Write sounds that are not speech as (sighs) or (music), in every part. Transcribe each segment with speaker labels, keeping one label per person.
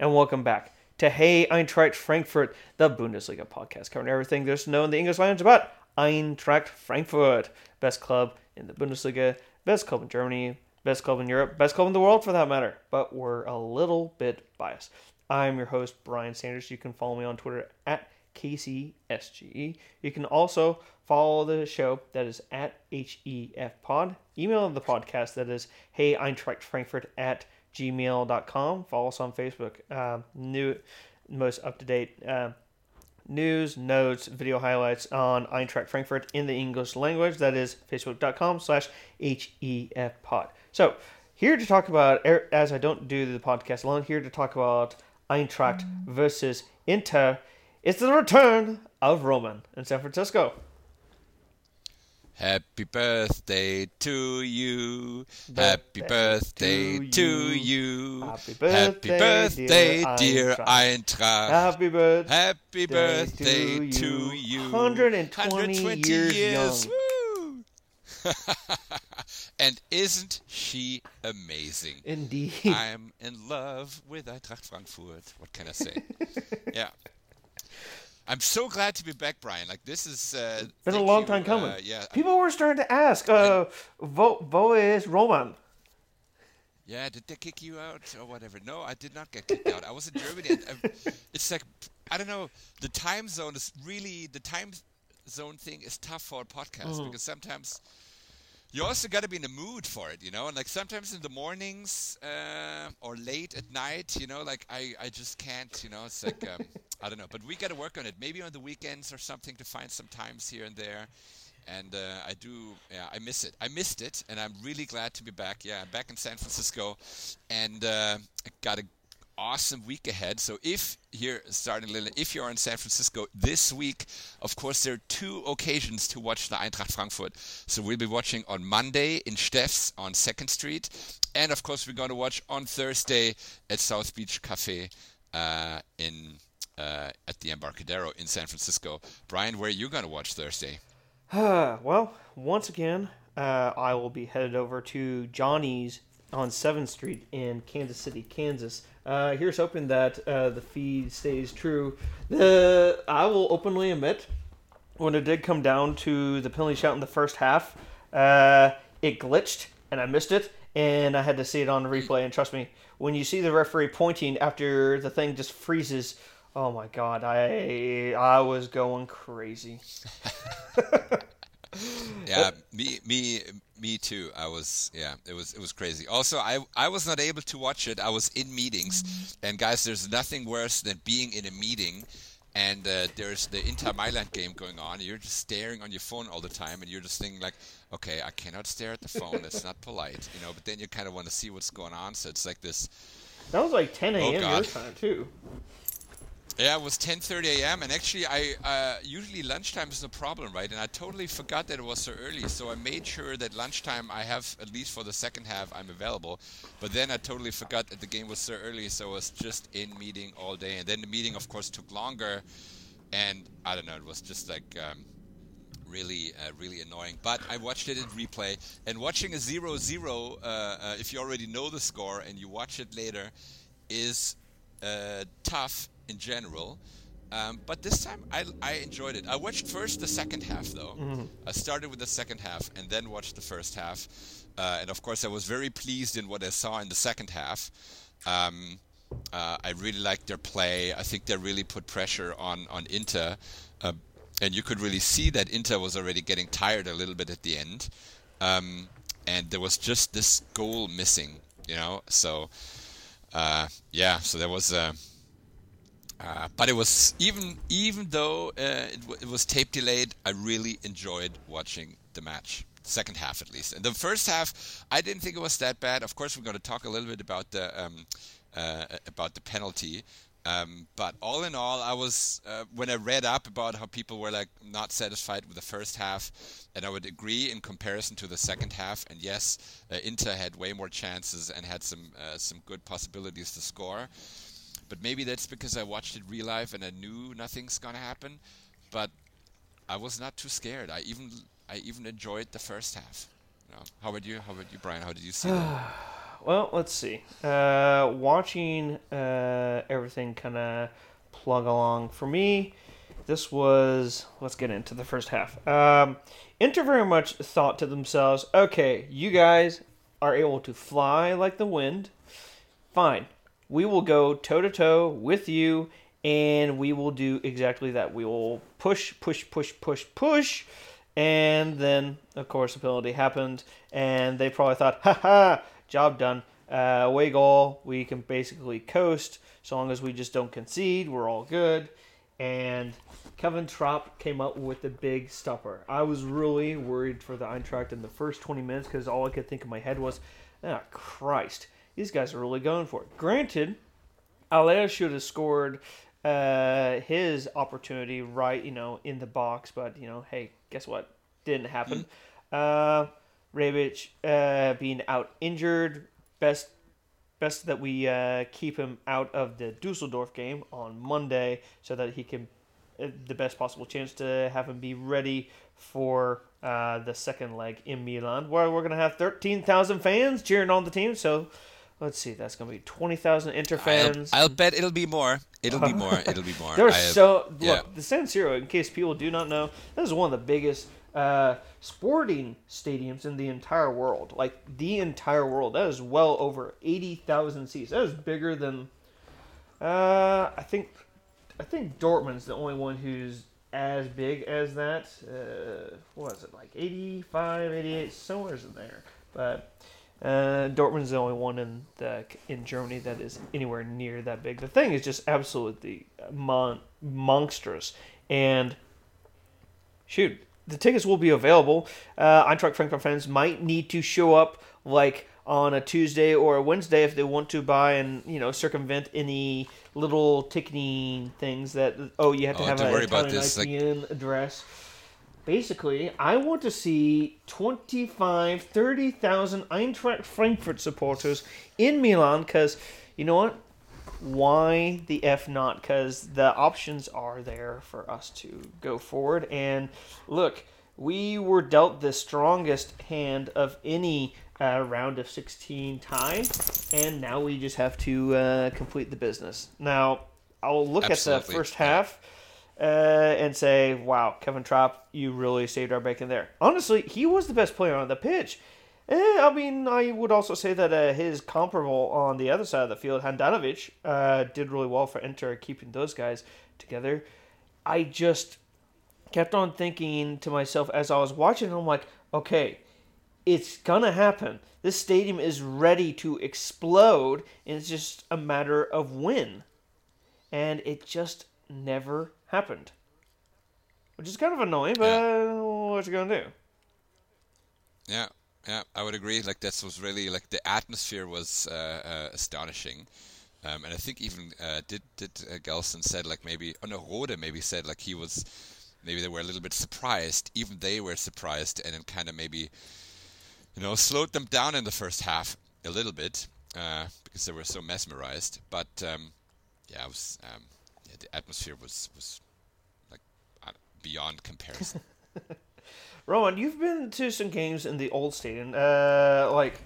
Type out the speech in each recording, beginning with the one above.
Speaker 1: and welcome back to Hey Eintracht Frankfurt, the Bundesliga podcast covering everything there's to know in the English language about Eintracht Frankfurt, best club in the Bundesliga, best club in Germany, best club in Europe, best club in the world for that matter. But we're a little bit biased. I'm your host Brian Sanders. You can follow me on Twitter at KCSGE. You can also follow the show that is at HEF Pod. Email the podcast that is Hey Eintracht Frankfurt at gmail.com. Follow us on Facebook. Uh, new, most up to date uh, news, notes, video highlights on Eintracht Frankfurt in the English language. That is facebook.com slash HEF pod. So, here to talk about, er, as I don't do the podcast alone, here to talk about Eintracht versus Inter. It's the return of Roman in San Francisco.
Speaker 2: Happy birthday to you. Happy birthday to you.
Speaker 1: Happy
Speaker 2: Happy
Speaker 1: birthday, dear Eintracht. Happy birthday.
Speaker 2: Happy birthday
Speaker 1: to you.
Speaker 2: you.
Speaker 1: 120 years
Speaker 2: Woo! (laughs) and isn't she amazing?
Speaker 1: Indeed.
Speaker 2: I'm in love with Eintracht Frankfurt. What can I say? (laughs) yeah. I'm so glad to be back, Brian. Like this is uh,
Speaker 1: Been a long
Speaker 2: you,
Speaker 1: time coming.
Speaker 2: Uh, yeah,
Speaker 1: People were starting to ask, uh, Vo, Vo is Roman.
Speaker 2: Yeah, did they kick you out or whatever? No, I did not get kicked out. I was in Germany. And I, (laughs) it's like I don't know. The time zone is really the time zone thing is tough for a podcast because sometimes you also got to be in the mood for it, you know. And like sometimes in the mornings uh, or late at night, you know, like I I just can't, you know. It's like um, (laughs) I don't know, but we got to work on it. Maybe on the weekends or something to find some times here and there. And uh, I do, yeah, I miss it. I missed it, and I'm really glad to be back. Yeah, I'm back in San Francisco, and uh, I got a awesome week ahead. So if here starting a little, if you're in San Francisco this week, of course there are two occasions to watch the Eintracht Frankfurt. So we'll be watching on Monday in Steffs on Second Street, and of course we're going to watch on Thursday at South Beach Cafe uh, in uh, at the Embarcadero in San Francisco. Brian, where are you going to watch Thursday? (sighs)
Speaker 1: well, once again, uh, I will be headed over to Johnny's on 7th Street in Kansas City, Kansas. Uh, here's hoping that uh, the feed stays true. The I will openly admit, when it did come down to the penalty shot in the first half, uh, it glitched and I missed it, and I had to see it on replay. And trust me, when you see the referee pointing after the thing just freezes, oh my god, I I was going crazy. (laughs)
Speaker 2: yeah me me me too i was yeah it was it was crazy also i i was not able to watch it i was in meetings and guys there's nothing worse than being in a meeting and uh, there's the Inter Mailand game going on. You're just staring on your phone all the time, and you're just thinking like, okay, I cannot stare at the phone. That's not polite, you know. But then you kind of want to see what's going on. So it's like this.
Speaker 1: That was like 10 a.m. your time too.
Speaker 2: Yeah, it was 10:30 a.m. and actually, I uh, usually lunchtime is no problem, right? And I totally forgot that it was so early, so I made sure that lunchtime I have at least for the second half I'm available. But then I totally forgot that the game was so early, so I was just in meeting all day. And then the meeting, of course, took longer, and I don't know, it was just like. Um, really uh, really annoying but i watched it in replay and watching a 0-0 uh, uh, if you already know the score and you watch it later is uh, tough in general. Um, but this time I, I enjoyed it. I watched first the second half though. I started with the second half and then watched the first half. Uh, and of course, I was very pleased in what I saw in the second half. Um, uh, I really liked their play. I think they really put pressure on on Inter, uh, and you could really see that Inter was already getting tired a little bit at the end. Um, and there was just this goal missing, you know. So uh, yeah, so there was. Uh, but it was even even though uh, it, w- it was tape delayed, I really enjoyed watching the match. Second half, at least. And the first half, I didn't think it was that bad. Of course, we're going to talk a little bit about the um, uh, about the penalty. Um, but all in all, I was uh, when I read up about how people were like not satisfied with the first half, and I would agree in comparison to the second half. And yes, uh, Inter had way more chances and had some uh, some good possibilities to score. But maybe that's because I watched it real life and I knew nothing's gonna happen. But I was not too scared. I even I even enjoyed the first half. You know, how about you? How about you, Brian? How did you see that? (sighs)
Speaker 1: well, let's see. Uh, watching uh, everything kind of plug along for me, this was. Let's get into the first half. Um, Inter very much thought to themselves, okay, you guys are able to fly like the wind. Fine. We will go toe to toe with you, and we will do exactly that. We will push, push, push, push, push. And then, of course, the penalty happened, and they probably thought, ha ha, job done. Uh, away goal, we can basically coast. So long as we just don't concede, we're all good. And Kevin Trapp came up with the big stopper. I was really worried for the Eintracht in the first 20 minutes because all I could think in my head was, ah, Christ, these guys are really going for it. Granted, Alea should have scored uh, his opportunity right, you know, in the box, but, you know, hey, guess what? Didn't happen. Uh, Rebic uh, being out injured, best best that we uh, keep him out of the Dusseldorf game on Monday so that he can uh, the best possible chance to have him be ready for uh, the second leg in Milan, where we're going to have 13,000 fans cheering on the team. So let's see, that's going to be 20,000 Inter fans.
Speaker 2: I'll, I'll, bet it'll be more. It'll be more. It'll be more. (laughs)
Speaker 1: There's so look yeah. the San Siro. In case people do not know, this is one of the biggest uh, sporting stadiums in the entire world. Like the entire world. That is well over eighty thousand seats. That is bigger than. Uh, I think, I think Dortmund's the only one who's as big as that. Uh, what was it like 85, 88, somewhere in there. But uh, Dortmund's the only one in the in Germany that is anywhere near that big. The thing is just absolutely mon- monstrous, and shoot, the tickets will be available. Uh, Eintracht Frankfurt fans might need to show up like on a Tuesday or a Wednesday if they want to buy and you know circumvent any little ticketing things that oh you have to oh, have an Italian ISBN like... address. Basically, I want to see 25, 30,000 Eintracht Frankfurt supporters in Milan because you know what? why the F not? Because the options are there for us to go forward. And look, we were dealt the strongest hand of any uh, round of 16 tie, and now we just have to uh, complete the business. Now, I'll look Absolutely. at the first half. Uh, and say, wow, Kevin Trapp, you really saved our bacon there. Honestly, he was the best player on the pitch. Eh, I mean, I would also say that uh, his comparable on the other side of the field, Handanovic, uh, did really well for Inter, keeping those guys together. I just kept on thinking to myself as I was watching, I'm like, okay, it's gonna happen. This stadium is ready to explode, and it's just a matter of when. And it just never happened. Which is kind of annoying, but yeah. what you gonna do?
Speaker 2: Yeah, yeah, I would agree. Like this was really like the atmosphere was uh, uh, astonishing, um, and I think even uh, did did uh, Gelson said like maybe oh no Rode maybe said like he was maybe they were a little bit surprised. Even they were surprised, and it kind of maybe you know slowed them down in the first half a little bit uh, because they were so mesmerized. But um, yeah, it was um, yeah, the atmosphere was was like beyond comparison. (laughs)
Speaker 1: Roman, you've been to some games in the old stadium. Uh, like,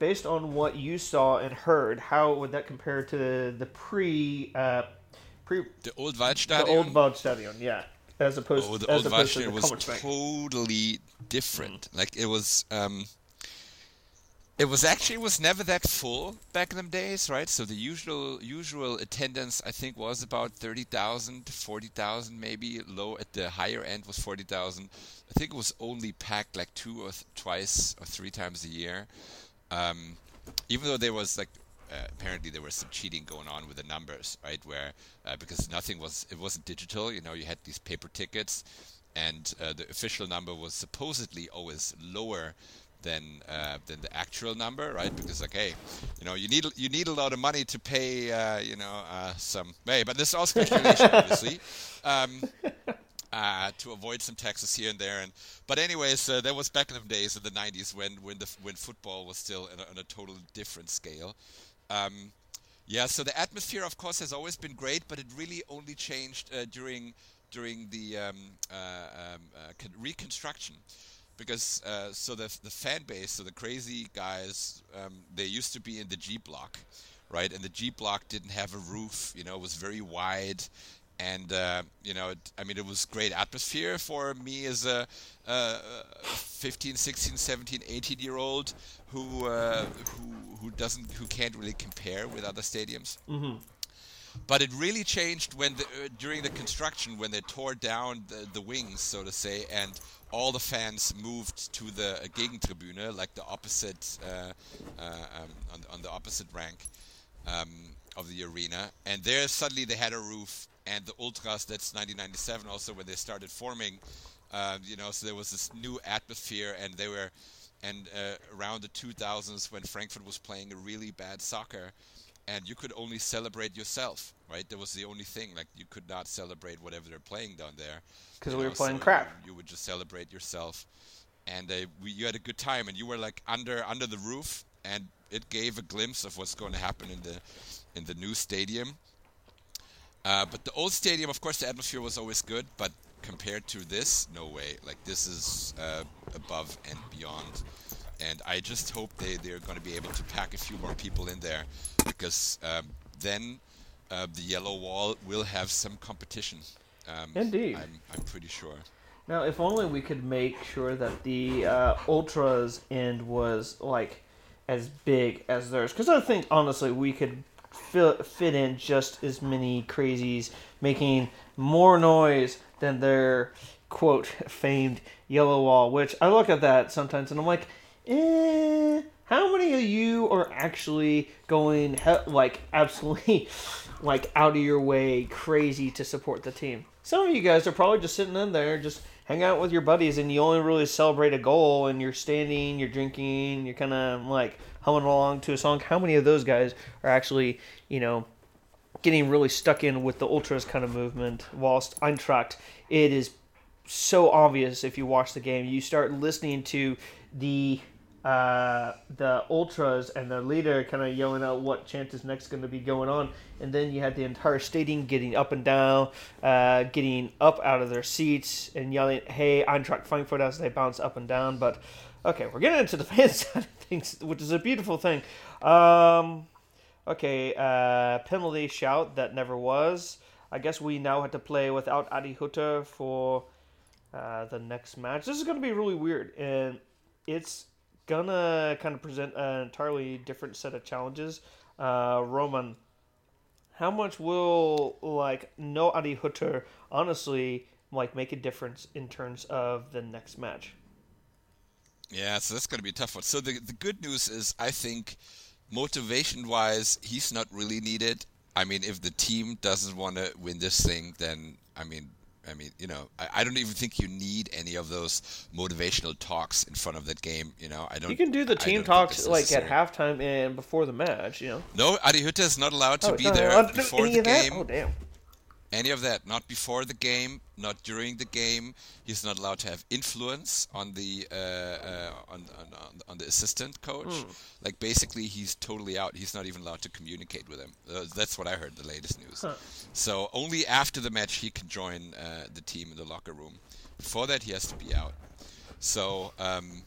Speaker 1: based on what you saw and heard, how would that compare to the, the pre, uh, pre
Speaker 2: the old Waldstadion?
Speaker 1: The old Waldstadion, yeah. As opposed,
Speaker 2: oh, the
Speaker 1: as
Speaker 2: old
Speaker 1: opposed
Speaker 2: to the was totally different. Mm. Like it was. Um, it was actually it was never that full back in the days, right? So the usual usual attendance I think was about 30,000, 40,000 maybe. Low at the higher end was 40,000. I think it was only packed like two or th- twice or three times a year. Um, even though there was like uh, apparently there was some cheating going on with the numbers, right? Where uh, because nothing was it wasn't digital, you know, you had these paper tickets, and uh, the official number was supposedly always lower than uh, than the actual number, right? Because like, hey, you know, you need you need a lot of money to pay, uh, you know, uh, some. Hey, but this is all speculation, (laughs) obviously, um, uh, to avoid some taxes here and there. And but anyways, uh, that was back in the days of the '90s when when the when football was still on a, a total different scale. Um, yeah, so the atmosphere, of course, has always been great, but it really only changed uh, during during the um, um reconstruction because uh, so the the fan base, so the crazy guys, um, they used to be in the G block, right? And the G block didn't have a roof. You know, it was very wide, and uh, you know, it, I mean, it was great atmosphere for me as a, a 15, 16, 17, 18 year old who uh, who who doesn't who can't really compare with other stadiums.
Speaker 1: Mm-hmm.
Speaker 2: But it really changed when the, uh, during the construction when they tore down the, the wings, so to say, and all the fans moved to the uh, Gegentribüne, like the opposite uh, uh, um, on, on, the opposite rank um, of the arena, and there suddenly they had a roof, and the ultras. That's 1997, also when they started forming. Uh, you know, so there was this new atmosphere, and they were, and uh, around the 2000s when Frankfurt was playing a really bad soccer, and you could only celebrate yourself, right? That was the only thing. Like you could not celebrate whatever they're playing down there
Speaker 1: because we
Speaker 2: know,
Speaker 1: were playing
Speaker 2: so
Speaker 1: crap.
Speaker 2: You, you would just celebrate yourself, and uh, we, you had a good time, and you were like under under the roof, and it gave a glimpse of what's going to happen in the in the new stadium. Uh, but the old stadium, of course, the atmosphere was always good, but compared to this, no way. Like this is uh, above and beyond. And I just hope they they're going to be able to pack a few more people in there, because um, then uh, the yellow wall will have some competition. Um,
Speaker 1: Indeed.
Speaker 2: I'm, I'm pretty sure.
Speaker 1: Now, if only we could make sure that the uh, ultras end was like as big as theirs, because I think honestly we could fit, fit in just as many crazies making more noise than their quote famed yellow wall. Which I look at that sometimes and I'm like, eh, how many of you are actually going he- like absolutely (laughs) like out of your way crazy to support the team? Some of you guys are probably just sitting in there, just hang out with your buddies, and you only really celebrate a goal, and you're standing, you're drinking, you're kind of like humming along to a song. How many of those guys are actually, you know, getting really stuck in with the ultras kind of movement? Whilst Eintracht, it is so obvious if you watch the game. You start listening to the uh, the ultras and the leader kind of yelling out what chant is next going to be going on, and then you had the entire stadium getting up and down, uh, getting up out of their seats and yelling, "Hey, Eintracht Frankfurt!" as they bounce up and down. But okay, we're getting into the (laughs) fan side of things, which is a beautiful thing. Um, okay, uh, penalty shout that never was. I guess we now have to play without Adi Hutter for uh, the next match. This is going to be really weird, and it's gonna kind of present an entirely different set of challenges. Uh, Roman, how much will like no Adi Hutter honestly like make a difference in terms of the next match?
Speaker 2: Yeah, so that's to be a tough one. So the the good news is, I think, motivation wise, he's not really needed. I mean, if the team doesn't want to win this thing, then I mean, I mean, you know, I, I, don't even think you need any of those motivational talks in front of that game. You know, I don't.
Speaker 1: You can do the team talks like at halftime and before the match. You know.
Speaker 2: No, Adi Hutter is not allowed to
Speaker 1: oh,
Speaker 2: be there before
Speaker 1: the
Speaker 2: game.
Speaker 1: Oh damn.
Speaker 2: Any of that, not before the game, not during the game. He's not allowed to have influence on the uh, uh, on, on, on the assistant coach.
Speaker 1: Hmm.
Speaker 2: Like basically, he's totally out. He's not even allowed to communicate with him. Uh, that's what I heard. The latest news.
Speaker 1: Huh.
Speaker 2: So only after the match he can join uh, the team in the locker room. Before that, he has to be out. So um,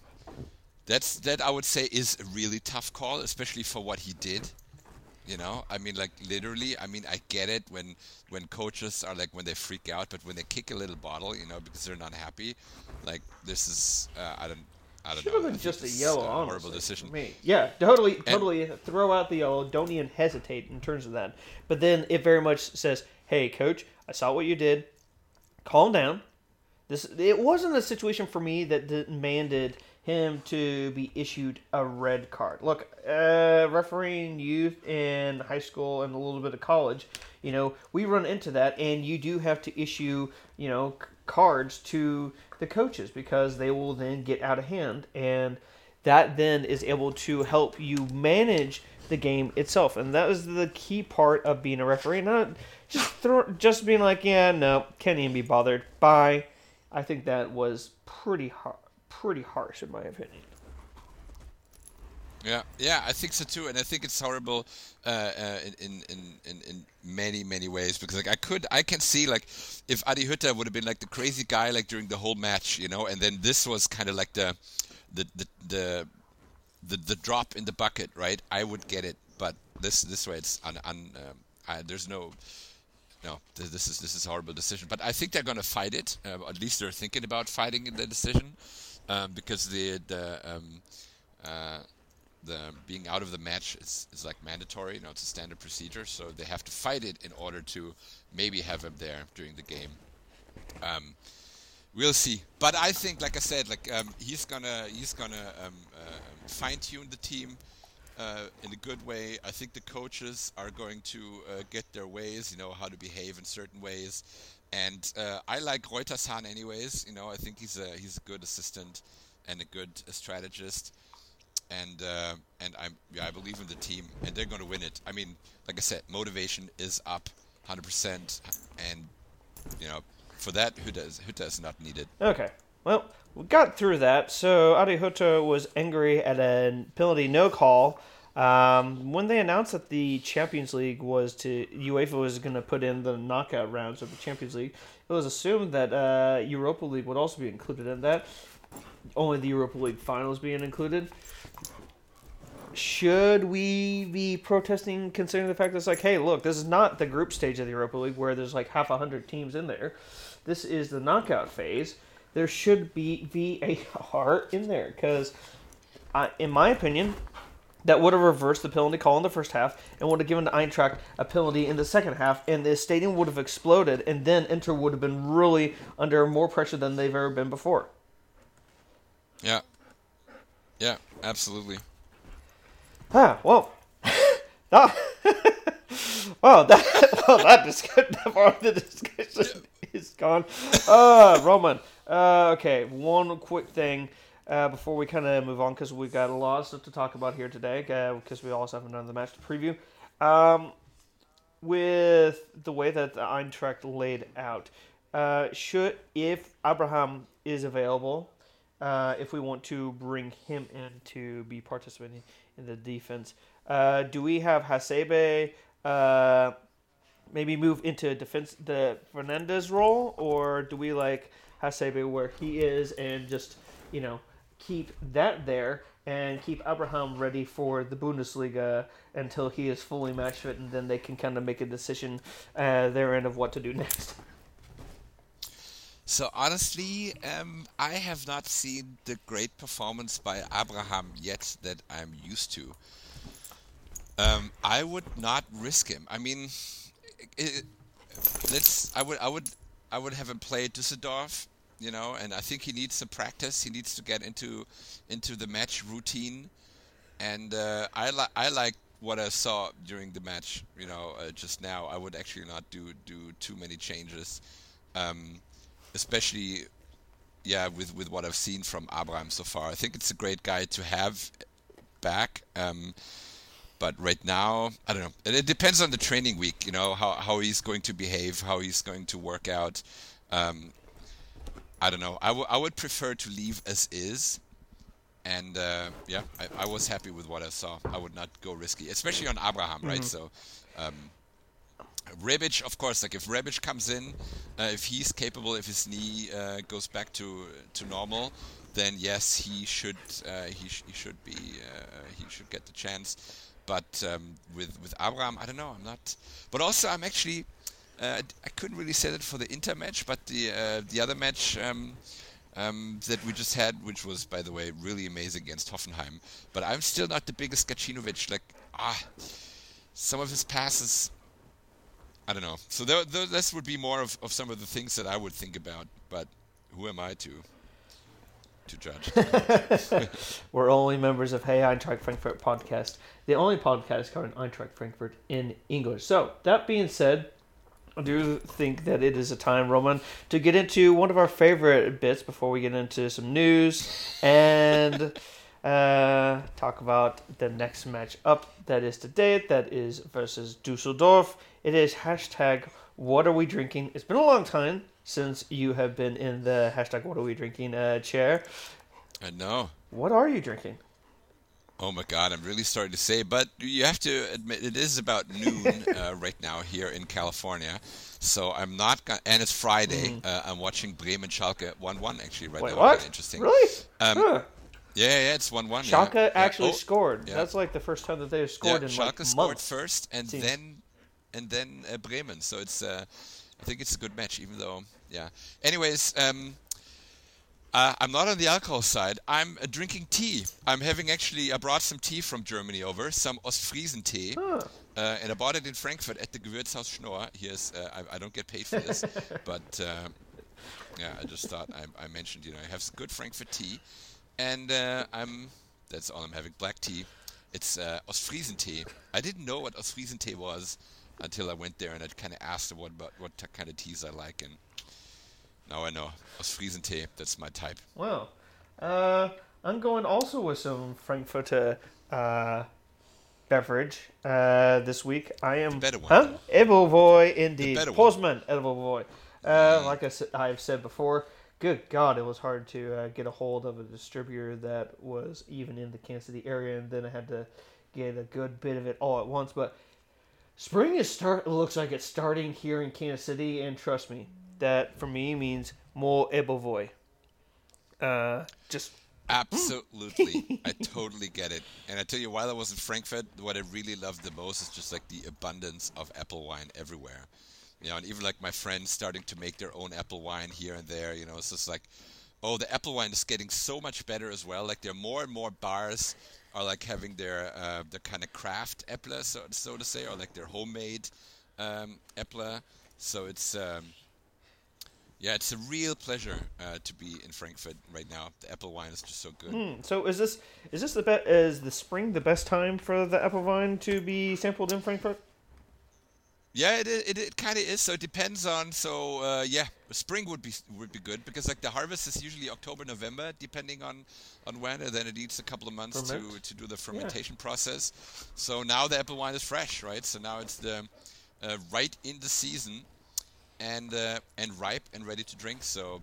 Speaker 2: that's that. I would say is a really tough call, especially for what he did. You know, I mean, like literally. I mean, I get it when when coaches are like when they freak out, but when they kick a little bottle, you know, because they're not happy, like this is uh, I don't I don't
Speaker 1: Should
Speaker 2: know.
Speaker 1: have been just a yellow,
Speaker 2: uh,
Speaker 1: honestly.
Speaker 2: horrible decision.
Speaker 1: for Me, yeah, totally, totally. throw out the yellow. Don't even hesitate in terms of that. But then it very much says, "Hey, coach, I saw what you did. Calm down. This it wasn't a situation for me that demanded." Him to be issued a red card. Look, uh, refereeing youth in high school and a little bit of college, you know, we run into that, and you do have to issue, you know, cards to the coaches because they will then get out of hand, and that then is able to help you manage the game itself, and that was the key part of being a referee. Not just throw, just being like, yeah, no, can't even be bothered. Bye. I think that was pretty hard pretty harsh in my opinion.
Speaker 2: Yeah, yeah, I think so too, and I think it's horrible uh, uh, in, in, in in many many ways because like I could I can see like if Adi Hütter would have been like the crazy guy like during the whole match, you know, and then this was kind of like the the the the the, the drop in the bucket, right? I would get it, but this this way it's un, un um, I, there's no no this is this is a horrible decision, but I think they're gonna fight it. Uh, at least they're thinking about fighting the decision um, because the the um, uh, the being out of the match is, is like mandatory. You know, it's a standard procedure, so they have to fight it in order to maybe have him there during the game. Um, we'll see, but I think, like I said, like um, he's gonna he's gonna um, uh, fine tune the team. Uh, in a good way, I think the coaches are going to uh, get their ways, you know, how to behave in certain ways, and uh, I like Reutershahn anyways. You know, I think he's a he's a good assistant and a good strategist and uh, and I'm yeah I believe in the team and they're going to win it. I mean, like I said, motivation is up 100%, and you know for that Hütter is Hütter is not needed.
Speaker 1: Okay, well we got through that. So Hütter was angry at a penalty no call. Um, when they announced that the Champions League was to UEFA was going to put in the knockout rounds of the Champions League, it was assumed that uh, Europa League would also be included in that. Only the Europa League finals being included should we be protesting considering the fact that it's like, hey, look, this is not the group stage of the Europa League where there's like half a hundred teams in there. This is the knockout phase. There should be VAR in there because, in my opinion, that would have reversed the penalty call in the first half and would have given the Eintracht a penalty in the second half, and the stadium would have exploded, and then Inter would have been really under more pressure than they've ever been before.
Speaker 2: Yeah. Yeah, absolutely.
Speaker 1: Ah, well, that, (laughs) (laughs) well, that, (laughs) well, that, discussion, that part of the discussion is gone. Uh, Roman. Uh, okay, one quick thing uh, before we kind of move on because we've got a lot of stuff to talk about here today because uh, we also haven't done the match to preview. Um, with the way that the Eintracht laid out, uh, should if Abraham is available, uh, if we want to bring him in to be participating in the defense. Uh, do we have Hasebe uh, maybe move into defense the Fernandes role, or do we like Hasebe where he is and just you know keep that there and keep Abraham ready for the Bundesliga until he is fully match fit, and then they can kind of make a decision uh, their end of what to do (laughs) next.
Speaker 2: So honestly, um, I have not seen the great performance by Abraham yet that I'm used to. Um, I would not risk him. I mean, it, let's. I would. I would. I would have him play Düsseldorf. You know, and I think he needs some practice. He needs to get into into the match routine. And uh, I like. I like what I saw during the match. You know, uh, just now. I would actually not do do too many changes. Um, especially yeah with with what I've seen from Abraham so far. I think it's a great guy to have back. Um, but right now, I don't know. It, it, depends on the training week, you know, how, how he's going to behave, how he's going to work out. Um, I don't know. I, w- I would prefer to leave as is. And uh, yeah, I, I was happy with what I saw. I would not go risky, especially on Abraham, right? Mm-hmm. So um, Rebic, of course, like if Rebic comes in, uh, if he's capable, if his knee uh, goes back to to normal, then yes, he should uh, he, sh- he should be uh, he should get the chance. But um, with with Abraham, I don't know. I'm not. But also, I'm actually uh, I couldn't really say that for the Inter match, but the uh, the other match. Um, um, that we just had, which was, by the way, really amazing against Hoffenheim. But I'm still not the biggest Gacinovic. Like, ah, some of his passes I don't know. So th- th- this would be more of, of some of the things that I would think about, but who am I to to judge? (laughs)
Speaker 1: We're only members of Hey Eintracht Frankfurt podcast, the only podcast covering Eintracht Frankfurt in English. So that being said, do think that it is a time, Roman, to get into one of our favorite bits before we get into some news and (laughs) uh, talk about the next match up. That is today. That is versus Dusseldorf it is hashtag what are we drinking. It's been a long time since you have been in the hashtag what are we drinking uh, chair.
Speaker 2: I know.
Speaker 1: What are you drinking?
Speaker 2: Oh my God, I'm really sorry to say, but you have to admit it is about noon (laughs) uh, right now here in California. So I'm not gonna, and it's Friday. Mm. Uh, I'm watching Bremen Schalke one-one actually right
Speaker 1: Wait,
Speaker 2: now.
Speaker 1: What?
Speaker 2: Interesting.
Speaker 1: Really? Um, huh.
Speaker 2: Yeah, yeah, it's one-one.
Speaker 1: Schalke
Speaker 2: yeah.
Speaker 1: actually
Speaker 2: yeah. Oh,
Speaker 1: scored.
Speaker 2: yeah.
Speaker 1: That's like the first time that they've scored
Speaker 2: yeah,
Speaker 1: in
Speaker 2: Schalke
Speaker 1: like
Speaker 2: scored
Speaker 1: months.
Speaker 2: first, and
Speaker 1: Seems.
Speaker 2: then and then uh, Bremen. So it's uh, I think it's a good match, even though yeah. Anyways, um, uh, I'm not on the alcohol side. I'm uh, drinking tea. I'm having actually, I brought some tea from Germany over, some Ostfriesen tea.
Speaker 1: Huh.
Speaker 2: Uh, and I bought it in Frankfurt at the Gewürzhaus Schnorr. Here's, uh, I, I, don't get paid for this, (laughs) but uh, yeah, I just thought I, I, mentioned, you know, I have good Frankfurt tea, and uh, I'm, that's all I'm having, black tea. It's uh, Ostfriesen tea. I didn't know what Ostfriesen tea was until I went there and I kind of asked what about what kind of teas I like, and now I know. Ostfriesen tea, that's my type.
Speaker 1: Well, uh, I'm going also with some Frankfurter uh, beverage uh, this week. I am.
Speaker 2: better one.
Speaker 1: Huh? Ebbelwoi, indeed.
Speaker 2: better
Speaker 1: Possmann, Ebbelwoi. Uh,
Speaker 2: Mm.
Speaker 1: Like I said, I've said before, good God, it was hard to uh, get a hold of a distributor that was even in the Kansas City area, and then I had to get a good bit of it all at once. But spring is start. Looks like it's starting here in Kansas City, and trust me, that for me means more Ebbelwoi. Uh, just
Speaker 2: Absolutely. I totally get it. And I tell you, while I was in Frankfurt, what I really loved the most is just like the abundance of apple wine everywhere. You know, and even like my friends starting to make their own apple wine here and there, you know, it's just like, oh, the apple wine is getting so much better as well. Like there are more and more bars are like having their uh, their kind of craft apple, so, so to say, or like their homemade um, apple. So it's um, yeah, it's a real pleasure uh, to be in Frankfurt right now. The apple wine is just so good.
Speaker 1: Hmm, so is this is this the be- is the spring the best time for the apple wine to be sampled in Frankfurt?
Speaker 2: Yeah, it it, it kind of is. So it depends on. So uh, yeah, spring would be would be good because like the harvest is usually October November, depending on on when, and then it needs a couple of months to
Speaker 1: Ferment.
Speaker 2: to do the fermentation process. So now the apple wine is fresh, right? So now it's the uh, right in the season, and uh, and ripe and ready to drink. So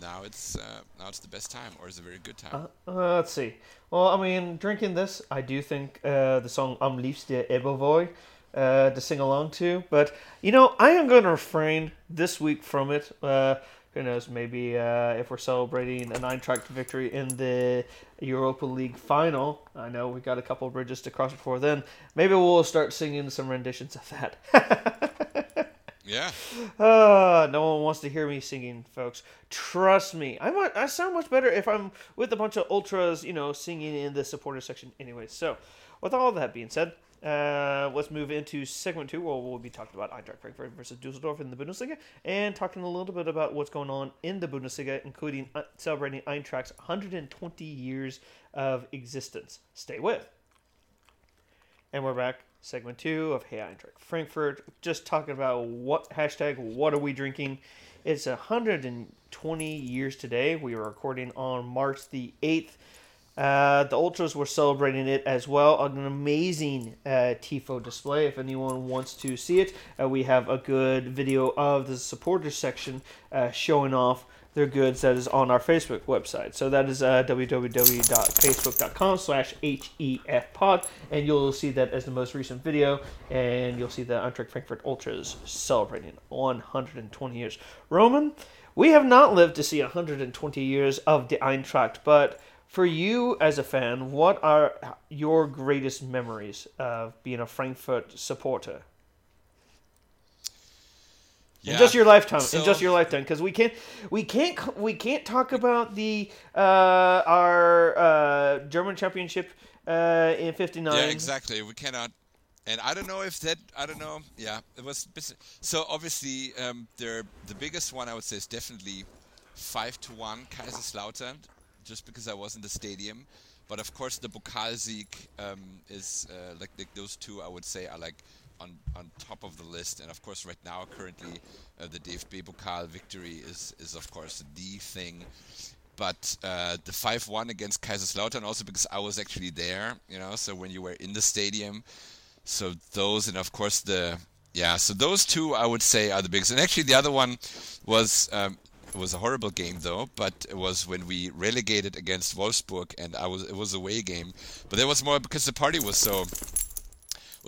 Speaker 2: now it's uh, now it's the best time, or it's a very good time.
Speaker 1: Uh, uh, let's see. Well, I mean, drinking this, I do think uh, the song "Am liebste Ebbelwoi" uh, to sing along to. But you know, I am going to refrain this week from it. Uh, who knows? Maybe if we're celebrating a Eintracht victory in the Europa League final, I know we got a couple bridges to cross before then. Maybe we'll start singing some renditions of that. (laughs)
Speaker 2: yeah.
Speaker 1: Uh, no one wants to hear me singing, folks. Trust me. I might I sound much better if I'm with a bunch of ultras, you know, singing in the supporter section anyway. So, with all that being said, uh, let's move into segment two, where we'll be talking about Eintracht Frankfurt versus Dusseldorf in the Bundesliga, and talking a little bit about what's going on in the Bundesliga, including uh, celebrating Eintracht's 120 years of existence. Stay with. And we're back, segment two of Hey Eintracht Frankfurt, just talking about what hashtag what are we drinking. It's 120 years today. We are recording on March the 8th. Uh, the Ultras were celebrating it as well. An amazing uh, TIFO display. If anyone wants to see it, uh, we have a good video of the supporters section uh, showing off their goods that is on our Facebook website. So that is uh, www.facebook.com slash HEFpod, and you'll see that as the most recent video, and you'll see the Eintracht Frankfurt Ultras celebrating 120 years. Roman, we have not lived to see 120 years of the Eintracht, but for you as a fan, what are your greatest memories of being a Frankfurt supporter?
Speaker 2: Yeah.
Speaker 1: In just your lifetime,
Speaker 2: So-
Speaker 1: in just your lifetime, because we can't, we can't, we can't talk about the uh, our uh, German championship uh, in '59.
Speaker 2: Yeah, exactly. We cannot. And I don't know if that. I don't know. Yeah, it was. So obviously, um, the the biggest one I would say is definitely five to one Kaiserslautern, just because I was in the stadium. But of course, the Pokalsieg um, is uh, like, like those two. I would say are like on on top of the list. And of course, right now, currently, uh, the DFB Pokal victory is is of course the thing but uh, the 5-1 against Kaiserslautern also because I was actually there, you know, so when you were in the stadium, so those and of course the yeah, so those two I would say are the biggest. And actually the other one was um, was a horrible game though, but it was when we relegated against Wolfsburg, and I was it was a away game. But there was more because the party was so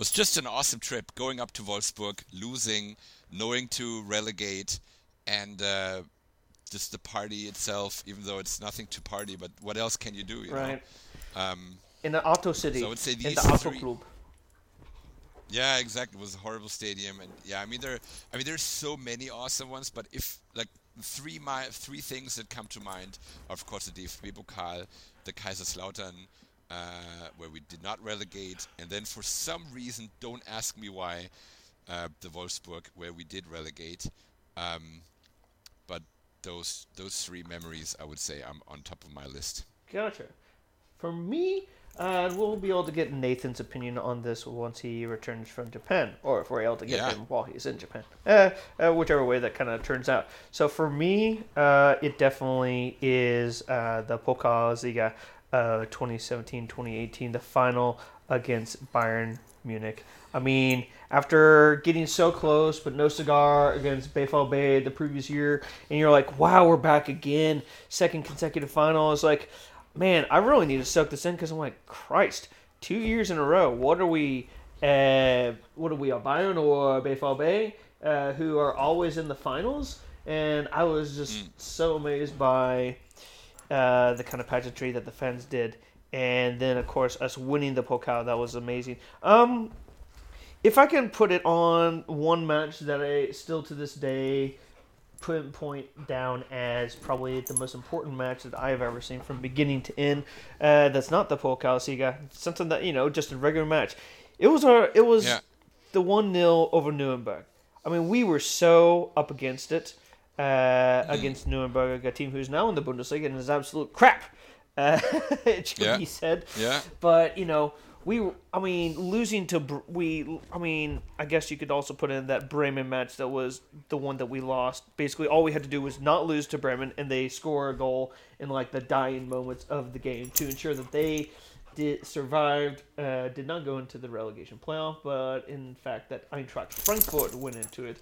Speaker 2: was just an awesome trip going up to Wolfsburg, losing, knowing to relegate, and uh, just the party itself. Even though it's nothing to party, but what else can you do? You
Speaker 1: right.
Speaker 2: Know? Um,
Speaker 1: in the Auto City.
Speaker 2: So I would say these
Speaker 1: in the Auto
Speaker 2: three,
Speaker 1: Club.
Speaker 2: Yeah, exactly. It was a horrible stadium, and yeah, I mean there, I mean there's so many awesome ones, but if like three my three things that come to mind, are, of course the DFB Pokal, the Kaiserslautern, uh, where we did not relegate, and then for some reason, don't ask me why, uh, the Wolfsburg, where we did relegate. Um, but those those three memories, I would say, I'm on top of my list.
Speaker 1: Gotcha. For me, uh, we'll be able to get Nathan's opinion on this once he returns from Japan, or if we're able to get
Speaker 2: Yeah.
Speaker 1: him while he's in Japan. Uh, uh, whichever way that kind of turns out. So for me, uh, it definitely is uh, the Pokalsliga uh, 2017-2018, the final against Bayern Munich. I mean, after getting so close, but no cigar against BVB the previous year, and you're like, wow, we're back again, second consecutive final. It's like, man, I really need to soak this in because I'm like, Christ, two years in a row. What are we? Uh, what are we? Are Bayern or BVB, uh, who are always in the finals? And I was just so amazed by uh, the kind of pageantry that the fans did, and then of course us winning the Pokal. That was amazing. Um, if I can put it on one match that I still to this day put point down as probably the most important match that I have ever seen from beginning to end. Uh, that's not the Pokalsliga. Something that you know, just a regular match. It was our. It was
Speaker 2: Yeah.
Speaker 1: the one 0 over Nuremberg. I mean, we were so up against it uh, against Nuremberg, a team who's now in the Bundesliga and is absolute crap. Uh, (laughs) it should
Speaker 2: Yeah.
Speaker 1: be said.
Speaker 2: Yeah.
Speaker 1: But you know, we I mean, losing to we I mean, I guess you could also put in that Bremen match that was the one that we lost. Basically, all we had to do was not lose to Bremen, and they score a goal in like the dying moments of the game to ensure that they did survived. Uh, did not go into the relegation playoff, but in fact that Eintracht Frankfurt went into it.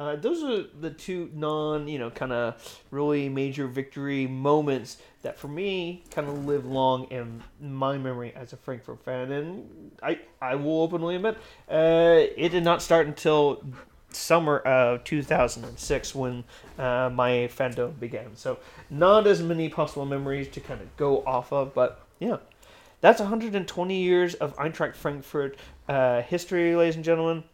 Speaker 1: Uh, those are the two non, you know, kind of really major victory moments that for me kind of live long in my memory as a Frankfurt fan. And I, I will openly admit, uh, it did not start until summer of 2006 when uh, my fandom began. So not as many possible memories to kind of go off of, but yeah. That's 120 years of Eintracht Frankfurt uh, history, ladies and gentlemen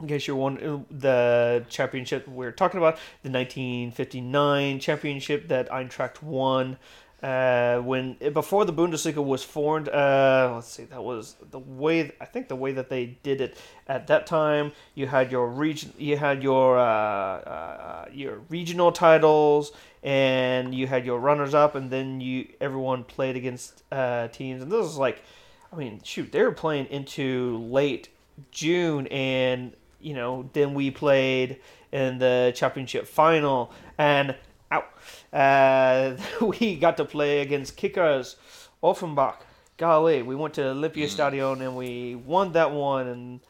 Speaker 1: in case you're wondering, the championship we're talking about, the 1959 championship that Eintracht won. Uh, when before the Bundesliga was formed, uh, let's see, that was the way. I think the way that they did it at that time. You had your region, you had your uh, uh, your regional titles, and you had your runners up, and then you everyone played against uh, teams, and this was like, I mean, shoot, they were playing into late June, and you know, then we played in the championship final, and ow, uh, (laughs) we got to play against Kickers Offenbach. Golly, we went to Olympia Stadion and we won that one, and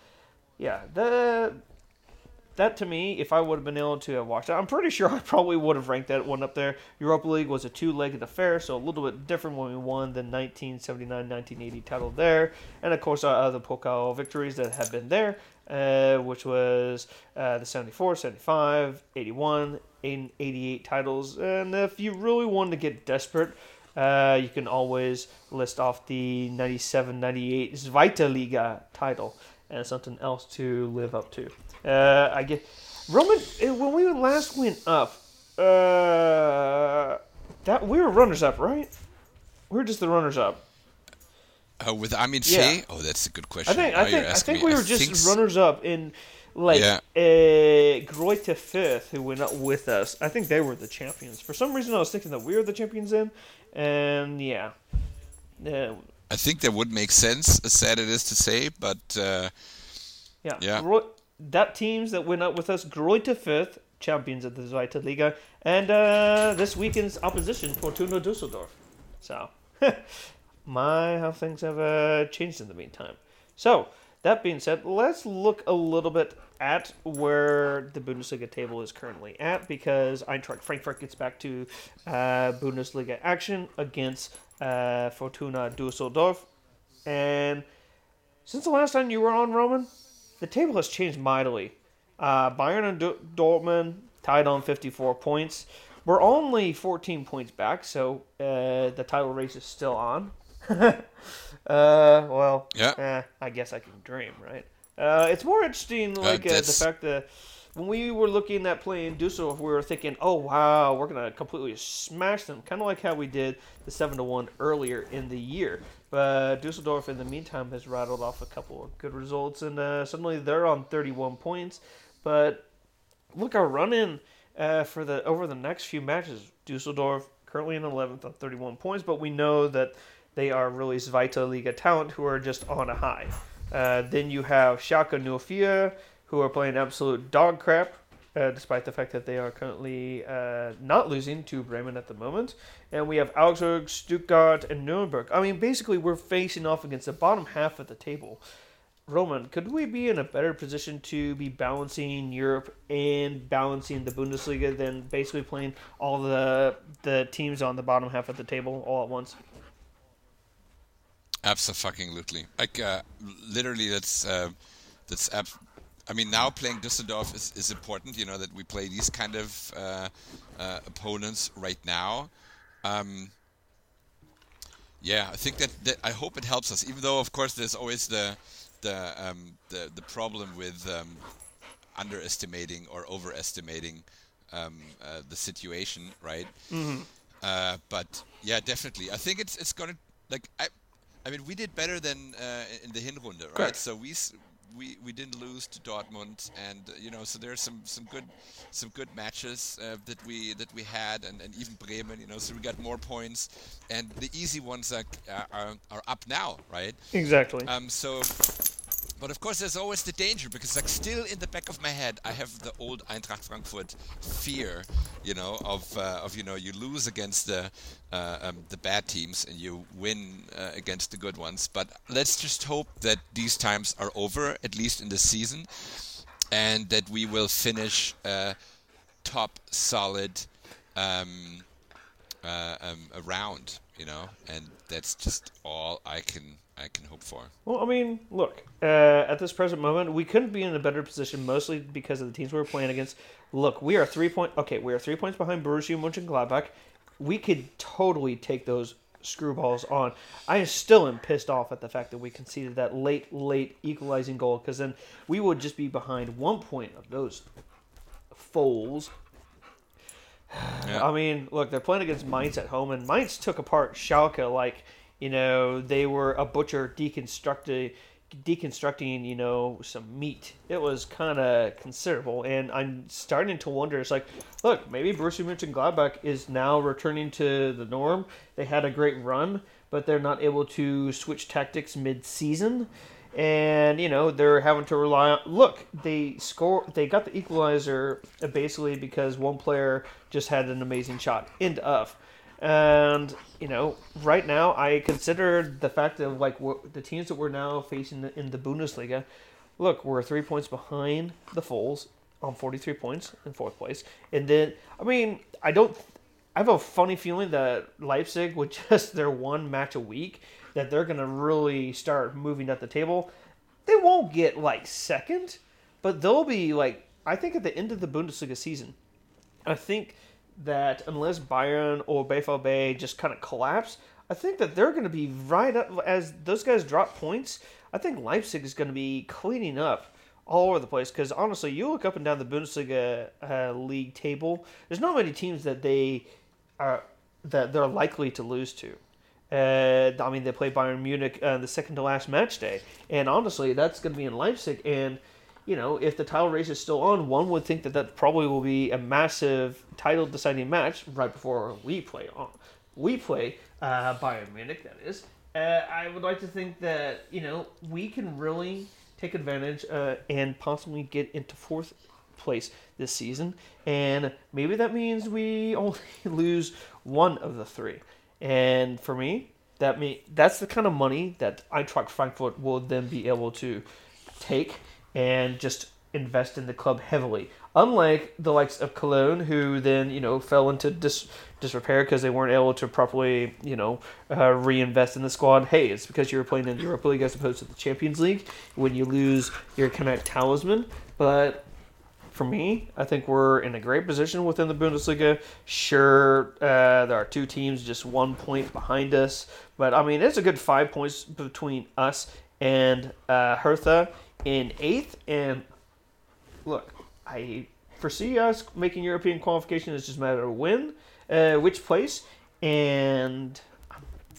Speaker 1: yeah, the that to me, if I would have been able to have watched that, I'm pretty sure (laughs) I probably would have ranked that one up there. Europa League was a two-legged affair, so a little bit different when we won the 1979-1980 title there, and of course our other Pokal victories that have been there, uh, which was uh, the 74, 75, 81, and 88 titles. And if you really wanted to get desperate, uh, you can always list off the 97-98 Zweite Liga title and something else to live up to. Uh, I get Roman uh, when we last went up. Uh, that we were runners up, right? We were just the runners up.
Speaker 2: Uh, with Armin
Speaker 1: Yeah.
Speaker 2: Shea? Oh, that's a good question.
Speaker 1: I think I think I think we were just
Speaker 2: think
Speaker 1: runners up in like
Speaker 2: Yeah.
Speaker 1: uh, Greuther Fürth, who went up with us. I think they were the champions. For some reason, I was thinking that we were the champions in, and yeah, uh,
Speaker 2: I think that would make sense, as sad it is to say, but uh,
Speaker 1: yeah,
Speaker 2: Yeah.
Speaker 1: Greu- that teams that went up with us, Greuther Fürth, champions of the Zweite Liga, and uh, this weekend's opposition, Fortuna Dusseldorf. So, (laughs) my how things have uh, changed in the meantime. So that being said, let's look a little bit at where the Bundesliga table is currently at because Eintracht Frankfurt gets back to uh, Bundesliga action against uh, Fortuna Dusseldorf. And since the last time you were on, Roman, the table has changed mightily. Uh, Bayern and D- Dortmund tied on 54 points. We're only 14 points back, so uh, the title race is still on. (laughs) uh, well,
Speaker 2: Yeah.
Speaker 1: eh, I guess I can dream, right? Uh, it's more interesting, like uh, the fact that when we were looking at playing Dusseldorf, we were thinking, "Oh wow, we're gonna completely smash them," kind of like how we did the seven to one earlier in the year. But Dusseldorf, in the meantime, has rattled off a couple of good results, and uh, suddenly they're on 31 points. But look, our run in uh, for the over the next few matches, Dusseldorf currently in 11th on 31 points, but we know that they are really Zweite Liga talent who are just on a high. Uh, then you have Schalke 04, who are playing absolute dog crap, uh, despite the fact that they are currently uh, not losing to Bremen at the moment. And we have Augsburg, Stuttgart, and Nuremberg. I mean, basically, we're facing off against the bottom half of the table. Roman, could we be in a better position to be balancing Europe and balancing the Bundesliga than basically playing all the the teams on the bottom half of the table all at once?
Speaker 2: Absolutely. Like uh, literally, that's uh, that's. Ab- I mean, now playing Düsseldorf is, is important. You know that we play these kind of uh, uh, opponents right now. Um, yeah, I think that, that I hope it helps us. Even though, of course, there's always the the um, the, the problem with um, underestimating or overestimating um, uh, the situation, right?
Speaker 1: Mm-hmm.
Speaker 2: Uh, but yeah, definitely. I think it's it's gonna like I, I mean we did better than uh, in the Hinrunde, right?
Speaker 1: Correct.
Speaker 2: So we we we didn't lose to Dortmund, and uh, you know so there's some some good some good matches uh, that we that we had, and, and even Bremen, you know, so we got more points, and the easy ones are are, are up now, right?
Speaker 1: Exactly.
Speaker 2: Um, so, but of course, there's always the danger because, like, still in the back of my head, I have the old Eintracht Frankfurt fear, you know, of uh, of you know, you lose against the uh, um, the bad teams and you win uh, against the good ones. But let's just hope that these times are over, at least in the season, and that we will finish uh, top solid. Um, uh, um, around, you know, and that's just all I can I can hope for.
Speaker 1: Well, I mean, look, uh, at this present moment, we couldn't be in a better position, mostly because of the teams we were playing against. Look, we are three point. Okay, we are three points behind Borussia Mönchengladbach. We could totally take those screwballs on. I still am pissed off at the fact that we conceded that late, late equalizing goal because then we would just be behind one point of those foals.
Speaker 2: Yeah.
Speaker 1: I mean, look, they're playing against Mainz at home, and Mainz took apart Schalke like you know they were a butcher deconstructing, deconstructing you know some meat. It was kind of considerable, and I'm starting to wonder. It's like, look, maybe Borussia Mönchengladbach is now returning to the norm. They had a great run, but they're not able to switch tactics mid-season. And you know they're having to rely on. Look, they score. They got the equalizer basically because one player just had an amazing shot. End of. And you know, right now I consider the fact of like the teams that we're now facing in the Bundesliga. Look, we're three points behind the Foals on forty-three points in fourth place, and then I mean I don't. I have a funny feeling that Leipzig, with (laughs) just their one match a week, that they're going to really start moving up the table. They won't get like second, but they'll be like I think at the end of the Bundesliga season. I think that unless Bayern or BVB just kind of collapse, I think that they're going to be right up as those guys drop points. I think Leipzig is going to be cleaning up all over the place because honestly, you look up and down the Bundesliga uh, league table. There's not many teams that they are that they're likely to lose to. Uh, I mean, they play Bayern Munich uh, the second to last match day, and honestly, that's going to be in Leipzig. And you know, if the title race is still on, one would think that that probably will be a massive title deciding match right before we play on. We play uh, Bayern Munich, that is. Uh, I would like to think that you know we can really take advantage uh, and possibly get into fourth place this season, and maybe that means we (laughs) only lose one of the three. And for me, that me that's the kind of money that Eintracht Frankfurt will then be able to take and just invest in the club heavily. Unlike the likes of Cologne, who then you know fell into dis- disrepair because they weren't able to properly you know uh, reinvest in the squad. Hey, it's because you were playing in the Europa League as opposed to the Champions League. When you lose your Connect talisman, but for me, I think we're in a great position within the Bundesliga. Sure, uh, there are two teams just one point behind us, but I mean it's a good five points between us and uh, Hertha in eighth. And look, I foresee us making European qualification. It's just a matter of when, uh, which place, and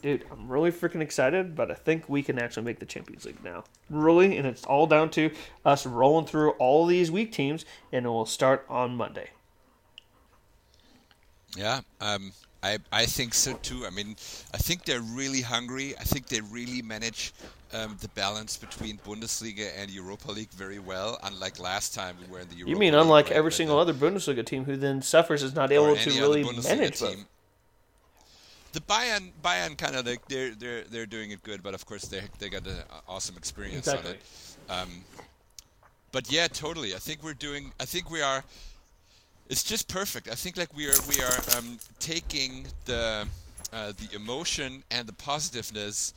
Speaker 1: dude, I'm really freaking excited. But I think we can actually make the Champions League now, really, and it's all down to us rolling through all these weak teams, and it will start on Monday.
Speaker 2: Yeah, um, I I think so too. I mean, I think they're really hungry. I think they really manage um, the balance between Bundesliga and Europa League very well. Unlike last time we were in the Europa
Speaker 1: You mean
Speaker 2: League,
Speaker 1: unlike
Speaker 2: right,
Speaker 1: every single
Speaker 2: the-
Speaker 1: other Bundesliga team who then suffers is not able to really
Speaker 2: Bundesliga
Speaker 1: manage both?
Speaker 2: team. The Bayern, Bayern kind of like they're they're they're doing it good, but of course they they got an awesome experience
Speaker 1: Exactly.
Speaker 2: on it. Um, but yeah, totally. I think we're doing. I think we are. It's just perfect. I think like we are we are um, taking the uh, the emotion and the positiveness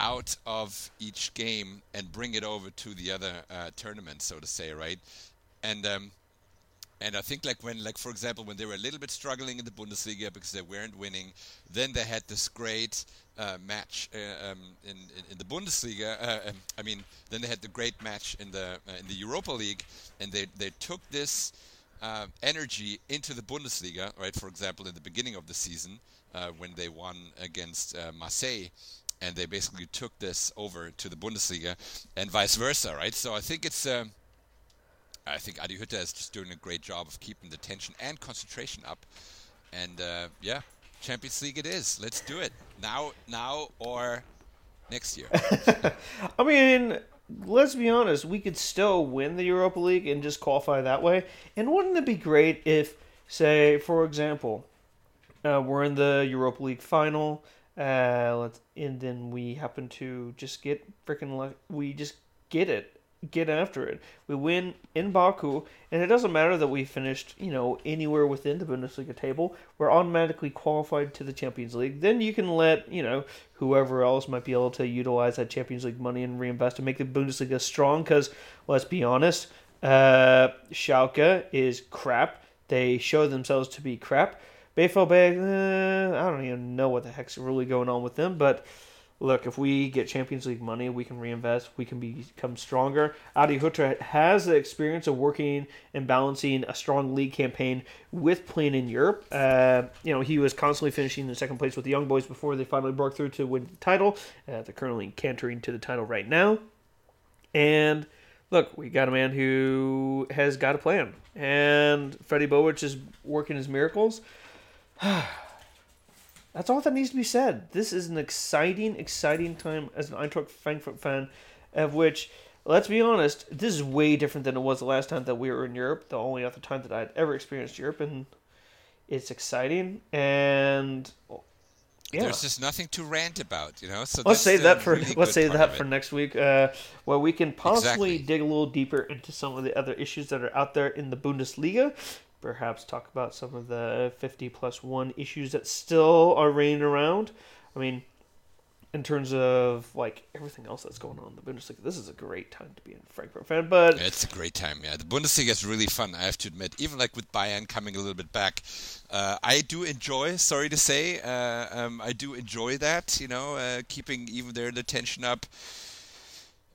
Speaker 2: out of each game and bring it over to the other uh, tournament, so to say, right? And um, and I think like when like for example when they were a little bit struggling in the Bundesliga because they weren't winning, then they had this great uh, match uh, um, in, in in the Bundesliga. Uh, um, I mean, then they had the great match in the uh, in the Europa League, and they they took this uh, energy into the Bundesliga, right? For example, in the beginning of the season uh, when they won against uh, Marseille. And they basically took this over to the Bundesliga, and vice versa, right? So I think it's um, I think Adi Hütter is just doing a great job of keeping the tension and concentration up. And uh, yeah, Champions League it is. Let's do it now, now or next year. (laughs)
Speaker 1: I mean, let's be honest, we could still win the Europa League and just qualify that way. And wouldn't it be great if, say, for example, uh, we're in the Europa League final, uh, let's, and then we happen to just get freaking luck. We just get it, get after it. We win in Baku, and it doesn't matter that we finished, you know, anywhere within the Bundesliga table. We're automatically qualified to the Champions League. Then you can let, you know, whoever else might be able to utilize that Champions League money and reinvest and make the Bundesliga strong. Because let's be honest, uh, Schalke is crap. They show themselves to be crap. BVB, uh, I don't even know what the heck's really going on with them. But look, if we get Champions League money, we can reinvest. We can become stronger. Adi Hütter has the experience of working and balancing a strong league campaign with playing in Europe. Uh, you know, he was constantly finishing in second place with the Young Boys before they finally broke through to win the title. Uh, they're currently cantering to the title right now. And look, we got a man who has got a plan. And Fredi Bobic is working his miracles. (sighs) That's all that needs to be said. This is an exciting, exciting time as an Eintracht Frankfurt fan, of which, let's be honest, this is way different than it was the last time that we were in Europe. The only other time that I'd ever experienced Europe, and it's exciting. And yeah,
Speaker 2: There's just nothing to rant about, you know. So
Speaker 1: let's save that for
Speaker 2: really
Speaker 1: let's save that for next week, uh, where we can possibly
Speaker 2: Exactly.
Speaker 1: dig a little deeper into some of the other issues that are out there in the Bundesliga. Perhaps talk about some of the fifty plus one issues that still are reigning around. I mean, in terms of like everything else that's going on in the Bundesliga, this is a great time to be a Frankfurt fan. But
Speaker 2: it's a great time. Yeah, the Bundesliga is really fun. I have to admit, even like with Bayern coming a little bit back, uh, I do enjoy. Sorry to say, uh, um, I do enjoy that. You know, uh, keeping even there the tension up.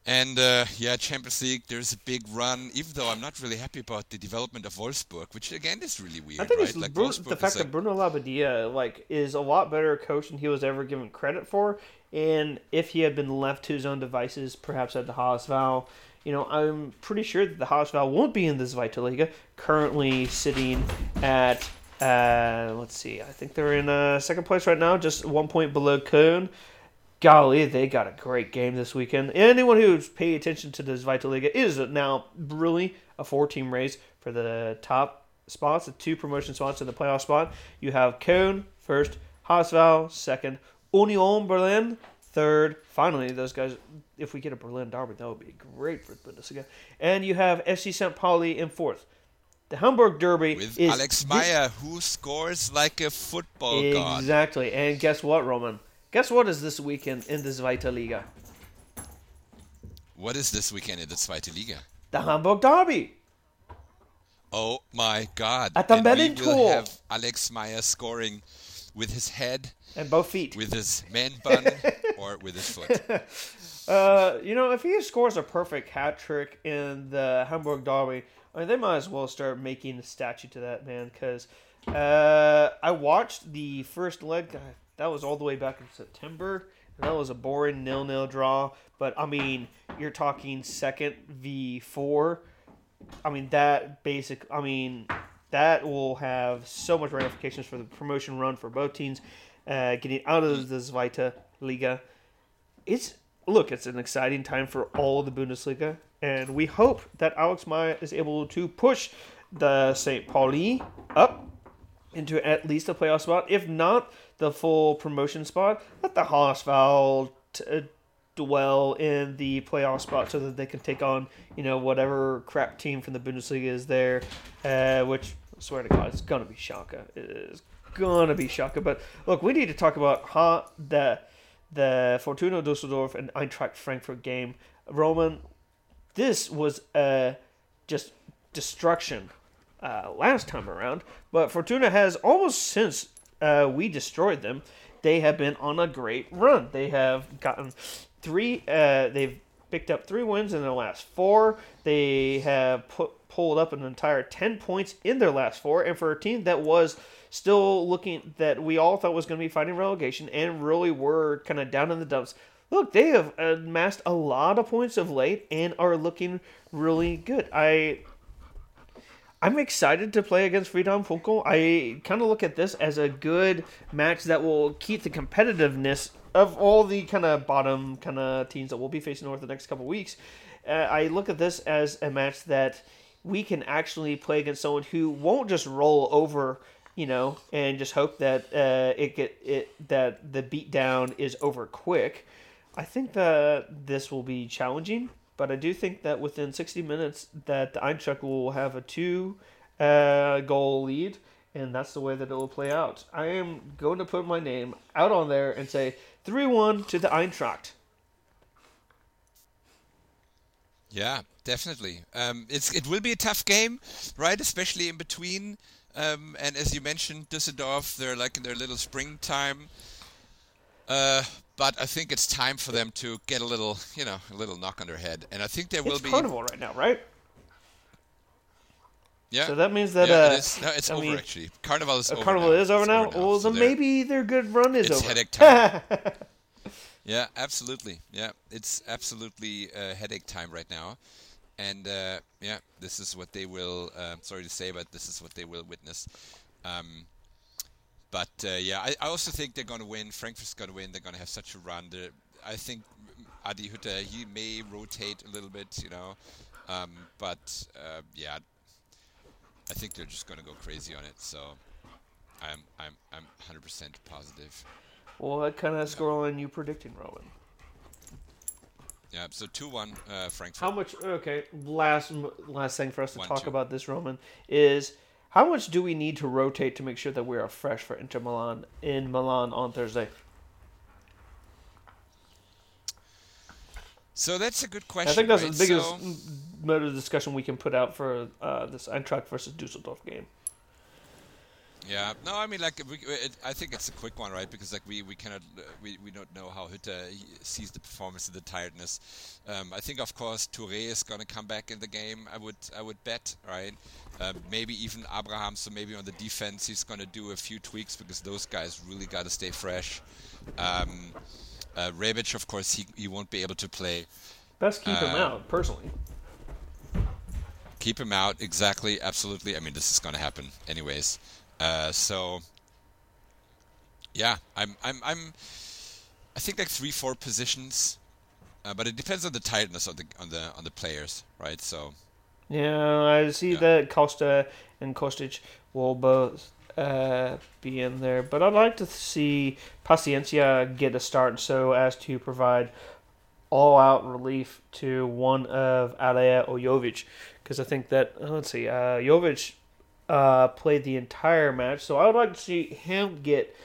Speaker 2: And uh, yeah, Champions League. There's a big run. Even though I'm not really happy about the development of Wolfsburg, which again is really weird,
Speaker 1: I think
Speaker 2: right?
Speaker 1: it's
Speaker 2: Like
Speaker 1: Bru- the fact
Speaker 2: like,
Speaker 1: that Bruno Labbadia like is a lot better coach than he was ever given credit for. And if he had been left to his own devices, perhaps at the HSV, you know, I'm pretty sure that the HSV won't be in this Zweite Liga. Currently sitting at uh, let's see, I think they're in uh, second place right now, just one point below Köln. Golly, they got a great game this weekend. Anyone who's paid attention to this Zweite Liga is now really a four-team race for the top spots, the two promotion spots in the playoff spot. You have Köln first, HSV second, Union Berlin third. Finally, those guys, if we get a Berlin derby, that would be great for the Bundesliga. And you have FC St. Pauli in fourth. The Hamburg Derby
Speaker 2: With
Speaker 1: is
Speaker 2: Alex Meier, who scores like a football god.
Speaker 1: Exactly. And guess what, Roman? Guess what is this weekend in the Zweite Liga?
Speaker 2: What is this weekend in the Zweite Liga?
Speaker 1: The Hamburg Derby.
Speaker 2: Oh my god.
Speaker 1: At the
Speaker 2: and we will have Alex Meier scoring with his head,
Speaker 1: And both feet.
Speaker 2: with his man (laughs) bun, or with his foot. (laughs)
Speaker 1: Uh, you know, if he scores a perfect hat trick in the Hamburg Derby, I mean, they might as well start making a statue to that man. Because uh, I watched the first leg. That was all the way back in September. And that was a boring nil-nil draw. But I mean, you're talking second v four. I mean that basic. I mean that will have so much ramifications for the promotion run for both teams. Uh, getting out of the Zweite Liga it's look, it's an exciting time for all the Bundesliga, and we hope that Alex Meier is able to push the St. Pauli up into at least a playoff spot, if not the full promotion spot. Let the HSV t- uh, dwell in the playoff spot so that they can take on you know whatever crap team from the Bundesliga is there, uh, which I swear to God, it's gonna be Schalke. It is gonna be Schalke. But look, we need to talk about how the the Fortuna Dusseldorf and Eintracht Frankfurt game. Roman, this was uh, just destruction uh, last time around, but Fortuna has almost since uh, we destroyed them, they have been on a great run. They have gotten three. Uh, they've picked up three wins in their last four. They have put, pulled up an entire ten points in their last four, and for a team that was still looking that we all thought was going to be fighting relegation and really were kind of down in the dumps. Look, they have amassed a lot of points of late and are looking really good. I I'm excited to play against Friedhelm Funkel. I kind of look at this as a good match that will keep the competitiveness of all the kind of bottom kind of teams that we'll be facing over the next couple weeks. Uh, I look at this as a match that we can actually play against someone who won't just roll over, you know, and just hope that uh, it get it that the beat down is over quick. I think that this will be challenging, but I do think that within 60 minutes that the Eintracht will have a two uh, goal lead, and that's the way that it will play out. I am going to put my name out on there and say 3 1 to the Eintracht.
Speaker 2: Yeah, definitely. Um, it's it will be a tough game, right? Especially in between. Um, and as you mentioned, Düsseldorf, they're like in their little springtime. Uh, but I think it's time for them to get a little, you know, a little knock on their head, and I think there will
Speaker 1: It's
Speaker 2: be.
Speaker 1: carnival right now, right?
Speaker 2: Yeah.
Speaker 1: So that means that
Speaker 2: yeah,
Speaker 1: uh,
Speaker 2: it is. No, it's
Speaker 1: I
Speaker 2: over
Speaker 1: mean,
Speaker 2: actually. Carnival is
Speaker 1: uh,
Speaker 2: over.
Speaker 1: carnival
Speaker 2: now.
Speaker 1: is over
Speaker 2: It's
Speaker 1: now. well,
Speaker 2: so
Speaker 1: then maybe their good run is
Speaker 2: It's
Speaker 1: over.
Speaker 2: headache (laughs) time. Yeah, absolutely. Yeah, it's absolutely uh, headache time right now, and uh, yeah, this is what they will. Uh, sorry to say, but this is what they will witness. Um, but uh, yeah, I, I also think they're going to win. Frankfurt's going to win. They're going to have such a run. They're, I think Adi Hütter he may rotate a little bit, you know, um, but uh, yeah, I think they're just going to go crazy on it. So I'm I'm I'm 100% positive.
Speaker 1: well, what kind of scoreline are you predicting, Rowan?
Speaker 2: Yeah, so two one uh, Frankfurt.
Speaker 1: How much? Okay, last last thing for us to
Speaker 2: One,
Speaker 1: talk
Speaker 2: two.
Speaker 1: about this, Roman, is how much do we need to rotate to make sure that we are fresh for Inter Milan in Milan on Thursday?
Speaker 2: So that's a good question.
Speaker 1: I think that's
Speaker 2: right?
Speaker 1: the biggest
Speaker 2: So-
Speaker 1: mode of discussion we can put out for uh, this Eintracht versus Dusseldorf game.
Speaker 2: Yeah, no, I mean, like, we, it, I think it's a quick one, right? Because like we we cannot uh, we, we don't know how Hütter sees the performance and the tiredness. Um, I think, of course, Touré is gonna come back in the game. I would I would bet, right? Uh, maybe even Abraham. So maybe on the defense, he's gonna do a few tweaks because those guys really got to stay fresh. Um, uh, Rebic, of course, he he won't be able to play.
Speaker 1: Best keep him
Speaker 2: Uh,
Speaker 1: out, personally.
Speaker 2: keep him out exactly absolutely i mean this is going to happen anyways uh, so yeah i'm i'm i'm i think like three four positions uh, but it depends on the tiredness of the on the on the players right so
Speaker 1: Yeah, I see
Speaker 2: Yeah.
Speaker 1: that Costa and Kostic will both uh, be in there, but I'd like to see Paciencia get a start so as to provide all-out relief to one of Haller or Jovic, because I think that uh, let's see, uh, Jovic uh, played the entire match, so I would like to see him get.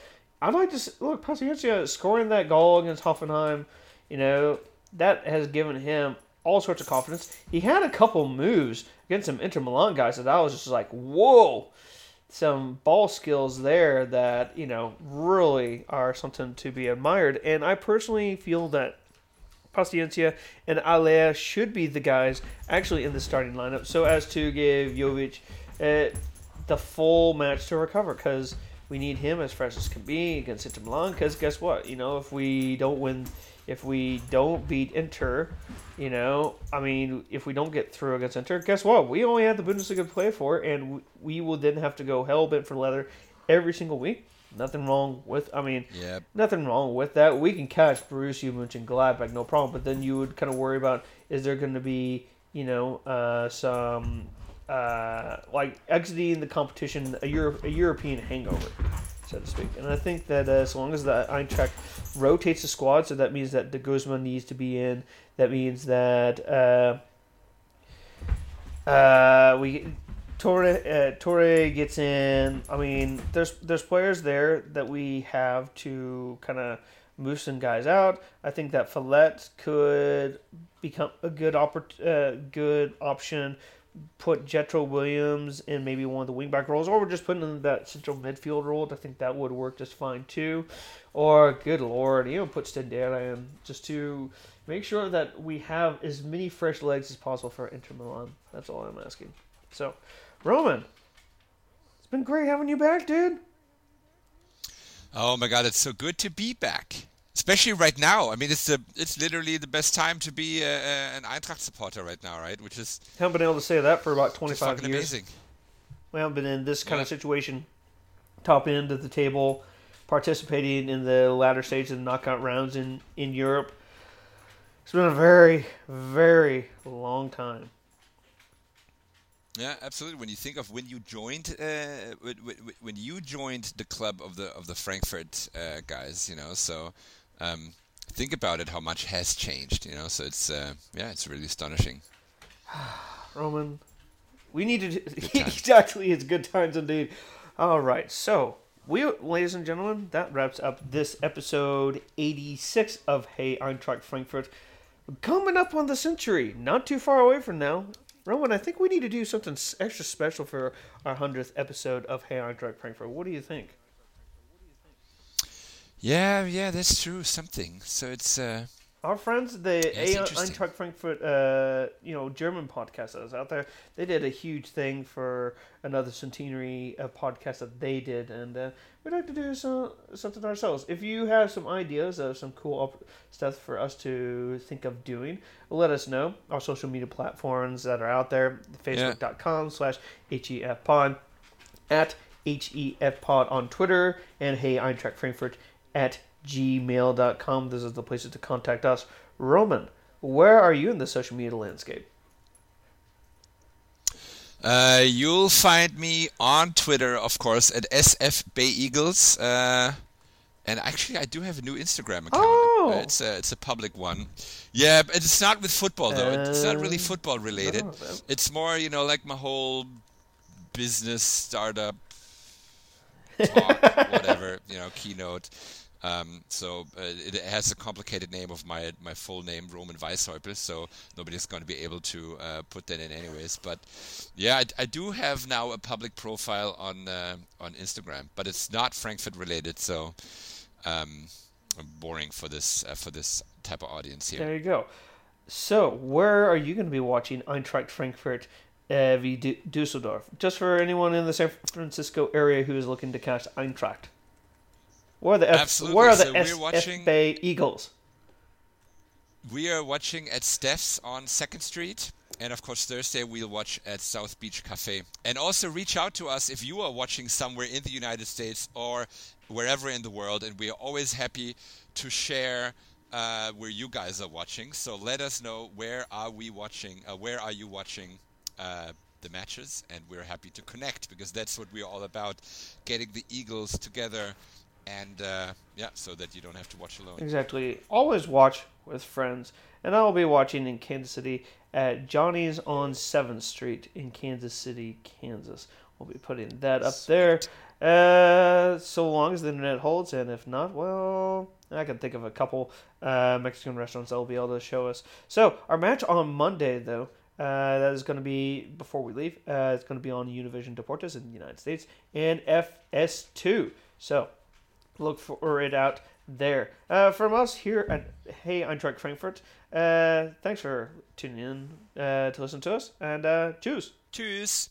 Speaker 1: I'd like to see, look Paciencia scoring that goal against Hoffenheim. You know that has given him all sorts of confidence. He had a couple moves against some Inter Milan guys that I was just like, whoa, some ball skills there that you know really are something to be admired. And I personally feel that Paciencia and Haller should be the guys actually in the starting lineup, so as to give Jovic uh, the full match to recover because we need him as fresh as can be against Inter Milan. Because guess what? You know, if we don't win, if we don't beat Inter, you know, I mean, if we don't get through against Inter, guess what? We only have the Bundesliga to play for, and we will then have to go hell bent for leather every single week. Nothing wrong with, I mean,
Speaker 2: Yep.
Speaker 1: nothing wrong with that. We can catch Bruce, you Borussia Mönchengladbach, no problem. But then you would kind of worry about is there going to be, you know, uh, some uh, like exiting the competition a, Euro- a European hangover, so to speak. And I think that uh, as long as the Eintracht rotates the squad, so that means that de Guzman needs to be in. That means that uh, uh, we Touré uh, Touré gets in. I mean, there's there's players there that we have to kind of move some guys out. I think that Falette could become a good oppor- uh, good option. Put Jetro Willems in maybe one of the wingback roles, or we're just putting in that central midfield role. I think that would work just fine too. Or good lord, you know, put Stendera in just to make sure that we have as many fresh legs as possible for Inter Milan. That's all I'm asking. So, Roman, it's been great having you back, dude.
Speaker 2: Oh my god, it's so good to be back. Especially right now. I mean, it's the it's literally the best time to be uh, an Eintracht supporter right now, right? Which is
Speaker 1: Haven't been able to say that for about 25 years.
Speaker 2: amazing.
Speaker 1: We haven't been in this kind of situation, top end of the table, participating in the latter stage of the knockout rounds in, in Europe. It's been a very, very long time.
Speaker 2: Yeah, absolutely. When you think of when you joined, uh, when, when, when you joined the club of the of the Frankfurt uh, guys, you know, so um, think about it, how much has changed, you know. So it's uh, yeah, it's really astonishing. (sighs)
Speaker 1: Roman, we need to. (laughs)
Speaker 2: times.
Speaker 1: exactly, it's good times indeed. All right, so we, ladies and gentlemen, that wraps up this episode 86 of Hey Eintracht Frankfurt. Coming up on the century, not too far away from now. Roman, I think we need to do something extra special for our 100th episode of Hey Eintracht Frankfurt. What do you think?
Speaker 2: Yeah, yeah, that's true. Something. So it's uh,
Speaker 1: Our friends, the A- Eintracht Frankfurt, uh, you know, German podcast that was out there, they did a huge thing for another centenary uh, podcast that they did, and uh, we'd like to do some, something ourselves. If you have some ideas of some cool op- stuff for us to think of doing, let us know. Our social media platforms that are out there, facebook.com slash HEF pod, at HEF pod on Twitter, and Hey Eintracht Frankfurt at gmail.com. This is the places to contact us. Roman, where are you in the social media landscape?
Speaker 2: Uh, you'll find me on Twitter, of course, at SF SFBeagles. Uh, and actually, I do have a new Instagram account.
Speaker 1: Oh.
Speaker 2: Uh, It's a it's a public one. Yeah, but it's not with football though. it's not really
Speaker 1: Uh,
Speaker 2: football related.
Speaker 1: no,
Speaker 2: It's more, you know, like my whole business startup (laughs) talk, whatever, you know, keynote. Um, so uh, it has a complicated name of my my full name, Roman Weishäupel. So nobody's going to be able to uh, put that in anyways. But yeah, I, I do have now a public profile on uh, on Instagram, but it's not Frankfurt related. So um, boring for this uh, for this type of audience here.
Speaker 1: There you go. So, where are you going to be watching Eintracht Frankfurt uh, v Dusseldorf? Just for anyone in the San Francisco area who is looking to catch Eintracht. Where are the F-
Speaker 2: Absolutely.
Speaker 1: where are the
Speaker 2: So
Speaker 1: S-
Speaker 2: watching-
Speaker 1: F Bay Eagles?
Speaker 2: We are watching at Steph's on Second Street, and of course Thursday we'll watch at South Beach Cafe. And also reach out to us if you are watching somewhere in the United States or wherever in the world, and we are always happy to share uh, where you guys are watching. So let us know where are we watching? Uh, where are you watching uh, the matches, and we're happy to connect because that's what we're all about: getting the Eagles together, and uh, yeah, so that you don't have to watch alone.
Speaker 1: Exactly. Always watch with friends, and I will be watching in Kansas City at Johnny's on Seventh Street in Kansas City, Kansas. We'll be putting that up there. Uh, so long as the internet holds, and if not, well, I can think of a couple uh, Mexican restaurants that will be able to show us. So our match on Monday, though, uh, that is going to be before we leave. Uh, it's going to be on Univision Deportes in the United States and FS2. So look for it out there. Uh, from us here at Hey Eintracht Frankfurt, uh, thanks for tuning in uh, to listen to us, and uh, choose.
Speaker 2: Tschüss.